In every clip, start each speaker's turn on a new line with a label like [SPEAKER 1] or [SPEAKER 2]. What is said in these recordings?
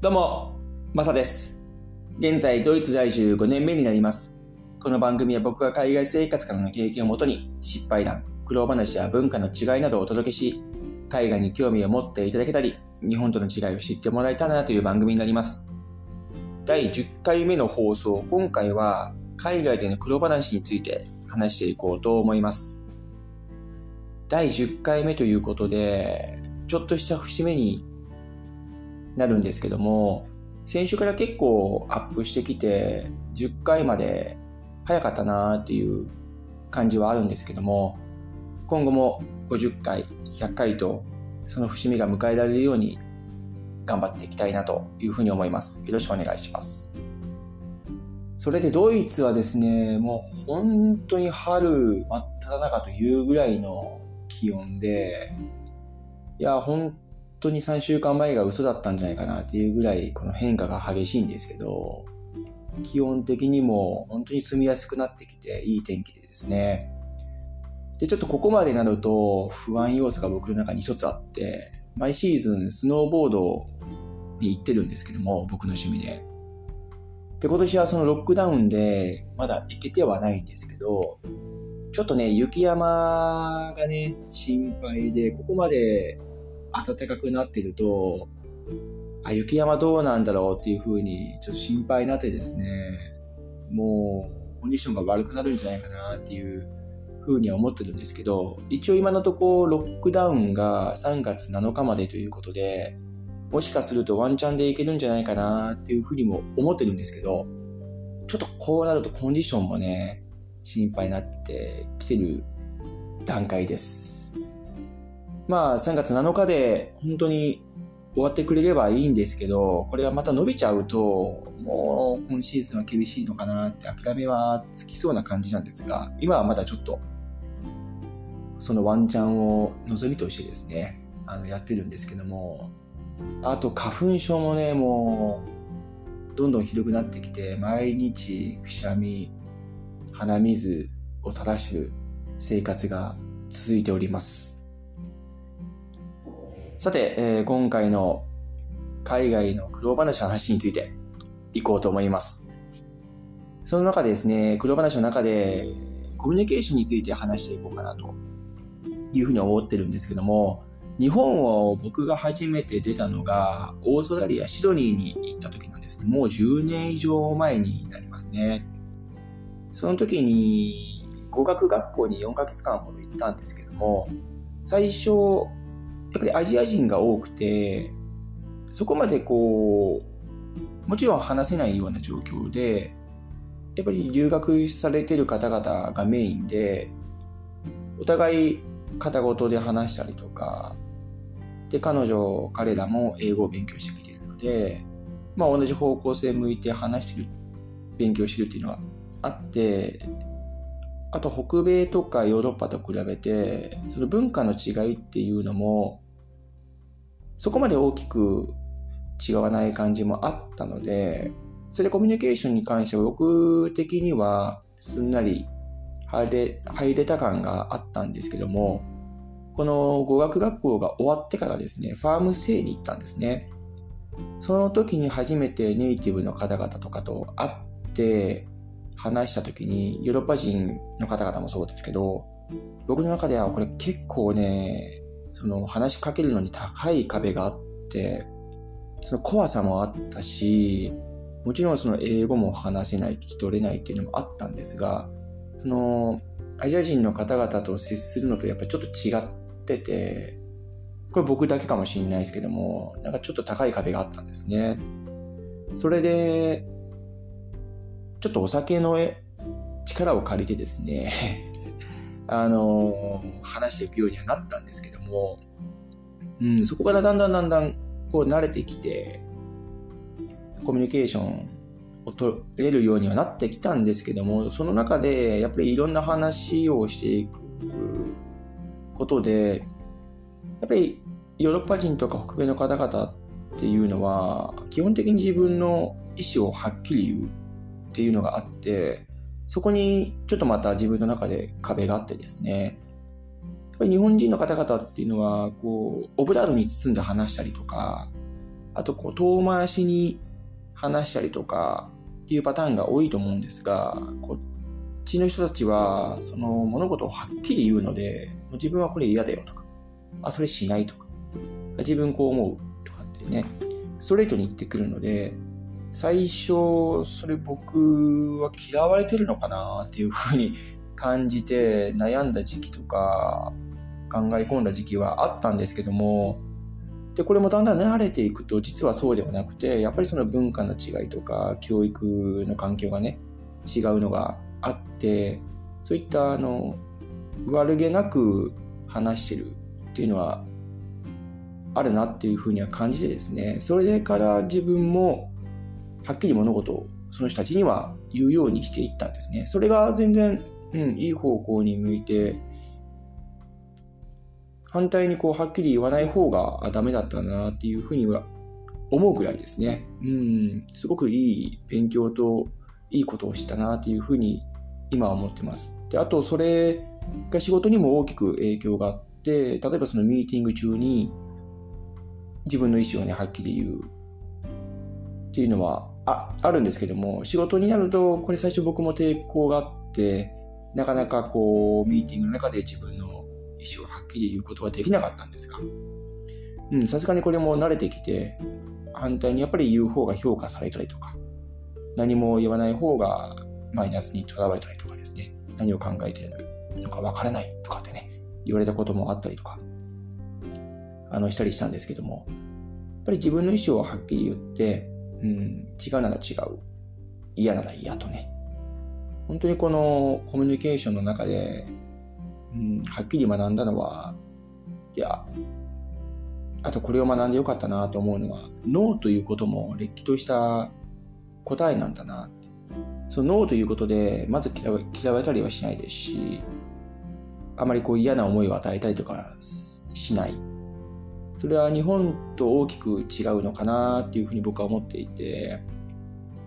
[SPEAKER 1] どうも、マサです。現在、ドイツ在住5年目になります。この番組は僕が海外生活からの経験をもとに、失敗談、苦労話や文化の違いなどをお届けし、海外に興味を持っていただけたり、日本との違いを知ってもらえたらなという番組になります。第10回目の放送、今回は海外での苦労話について話していこうと思います。第10回目ということで、ちょっとした節目になるんですけども、先週から結構アップしてきて、10回まで早かったなーっていう感じはあるんですけども、今後も50回、100回とその節目が迎えられるように頑張っていきたいなというふうに思います。よろしくお願いします。それでドイツはですね、もう本当に春真っ只中というぐらいの気温で、いや、本当に3週間前が嘘だったんじゃないかなっていうぐらいこの変化が激しいんですけど、気温的にも本当に住みやすくなってきていい天気でですね。で、ちょっとここまでなると不安要素が僕の中に一つあって、毎シーズンスノーボードに行ってるんですけども、僕の趣味で。で、今年はそのロックダウンでまだ行けてはないんですけど、ちょっとね、雪山がね、心配で、ここまで暖かくなってると、あ、雪山どうなんだろうっていう風にちょっと心配になってですね、もうコンディションが悪くなるんじゃないかなっていう風には思ってるんですけど、一応今のところロックダウンが3月7日までということで、もしかするとワンチャンでいけるんじゃないかなっていう風にも思ってるんですけど、ちょっとこうなるとコンディションもね、心配になってきてる段階です。まあ3月7日で本当に終わってくれればいいんですけど、これがまた伸びちゃうと、もう今シーズンは厳しいのかなって諦めはつきそうな感じなんですが、今はまだちょっとそのワンチャンを望みとしてですね、あのやってるんですけども、あと花粉症もね、もうどんどんひどくなってきて、毎日くしゃみ、鼻水を垂らしてる生活が続いております。さて、えー今回の海外の苦労話の話についていこうと思います。その中でですね、苦労話の中でコミュニケーションについて話していこうかなというふうに思ってるんですけども、日本を僕が初めて出たのがオーストラリア・シドニーに行った時なんですね。もう10年以上前になりますね。その時に語学学校に4ヶ月間ほど行ったんですけども、最初、やっぱりアジア人が多くて、そこまでこう、もちろん話せないような状況で、やっぱり留学されてる方々がメインで、お互い片言で話したりとか、で、彼女、彼らも英語を勉強してきてるので、まあ同じ方向性向いて話してる、勉強してるっていうのがあって、あと北米とかヨーロッパと比べて、その文化の違いっていうのも、そこまで大きく違わない感じもあったので、それでコミュニケーションに関しては僕的にはすんなり入れ入れた感があったんですけども、この語学学校が終わってからですね、ファームステイに行ったんですね。その時に初めてネイティブの方々とかと会って話した時に、ヨーロッパ人の方々もそうですけど、僕の中ではこれ結構ね、その話しかけるのに高い壁があって、その怖さもあったし、もちろんその英語も話せない、聞き取れないっていうのもあったんですが、そのアジア人の方々と接するのとやっぱちょっと違ってて、これ僕だけかもしれないですけども、なんかちょっと高い壁があったんですね。それで、ちょっとお酒の力を借りてですね、あの話していくようにはなったんですけども、うん、そこからだんだんだんだんこう慣れてきて、コミュニケーションを取れるようにはなってきたんですけども、その中でやっぱりいろんな話をしていくことで、やっぱりヨーロッパ人とか北米の方々っていうのは、基本的に自分の意思をはっきり言う。っていうのがあって、そこにちょっとまた自分の中で壁があってですね、やっぱり日本人の方々っていうのは、こう、オブラートに包んで話したりとか、あとこう遠回しに話したりとかっていうパターンが多いと思うんですが、こっちの人たちはその物事をはっきり言うので、自分はこれ嫌だよとか、あ、それしないとか、自分こう思うとかってね、ストレートに言ってくるので、最初、それ僕は嫌われてるのかなっていうふうに感じて悩んだ時期とか考え込んだ時期はあったんですけども、で、これもだんだん慣れていくと、実はそうではなくて、やっぱりその文化の違いとか、教育の環境がね、違うのがあって、そういったあの、悪気なく話してるっていうのはあるなっていうふうには感じてですね、それから自分もはっきり物事をその人たちには言うようにしていったんですね。それが全然、うん、いい方向に向いて、反対にこう、はっきり言わない方がダメだったなっていうふうには思うぐらいですね。うん、すごくいい勉強といいことをしたなっていうふうに今は思ってます。で、あとそれが仕事にも大きく影響があって、例えばそのミーティング中に自分の意思をね、はっきり言うっていうのはああるんですけども、仕事になると、これ最初僕も抵抗があって、なかなかこう、ミーティングの中で自分の意思をはっきり言うことができなかったんですが、うん、さすがにこれも慣れてきて、反対にやっぱり言う方が評価されたりとか、何も言わない方がマイナスにとらわれたりとかですね、何を考えているのかわからないとかってね、言われたこともあったりとか、あの、したりしたんですけども、やっぱり自分の意思をはっきり言って、うん、違うなら違う。嫌なら嫌とね。本当にこのコミュニケーションの中でうん、はっきり学んだのは、いや、あとこれを学んでよかったなと思うのは、ノーということもれっきとした答えなんだなって。そのノーということで、まず嫌われたりはしないですし、あまりこう嫌な思いを与えたりとかしない。それは日本と大きく違うのかなっていうふうに僕は思っていて、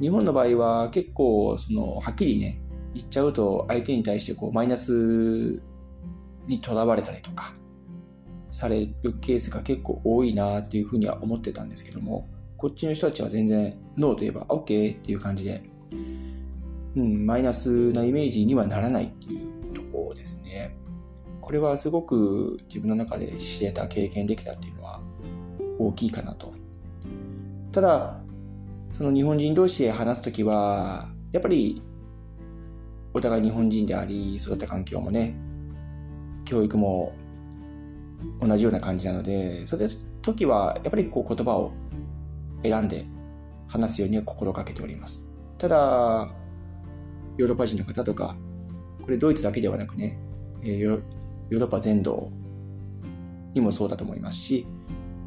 [SPEAKER 1] 日本の場合は結構そのはっきりね言っちゃうと相手に対してこうマイナスにとらわれたりとかされるケースが結構多いなっていうふうには思ってたんですけども、こっちの人たちは全然ノーといえば OK っていう感じで、うん、マイナスなイメージにはならないっていう。これはすごく自分の中で知れた経験できたっていうのは大きいかなと。ただ、その日本人同士で話すときは、やっぱりお互い日本人であり、育った環境もね、教育も同じような感じなので、それ時はやっぱりこう言葉を選んで話すようには心がけております。ただ、ヨーロッパ人の方とか、これドイツだけではなくね、ヨーヨーロッパ全土にもそうだと思いますし、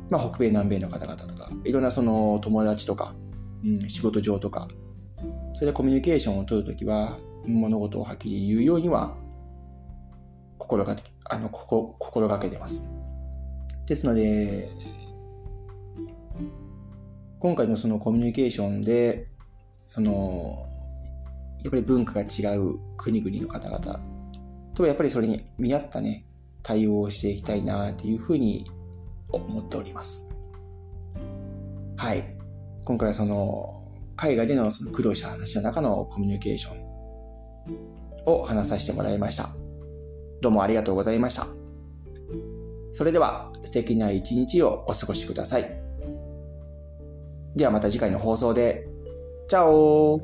[SPEAKER 1] まあ、北米、南米の方々とか、いろんなその友達とか、うん、仕事上とか、それでコミュニケーションを取るときは、物事をはっきり言うようには心がけ、あの、ここ、心がけてます。ですので、今回のそのコミュニケーションで、その、やっぱり文化が違う国々の方々とはやっぱりそれに見合ったね、対応をしていきたいなっていうふうに思っております。はい。今回はその、海外でのその苦労した話の中のコミュニケーションを話させてもらいました。どうもありがとうございました。それでは素敵な一日をお過ごしください。ではまた次回の放送で。チャオ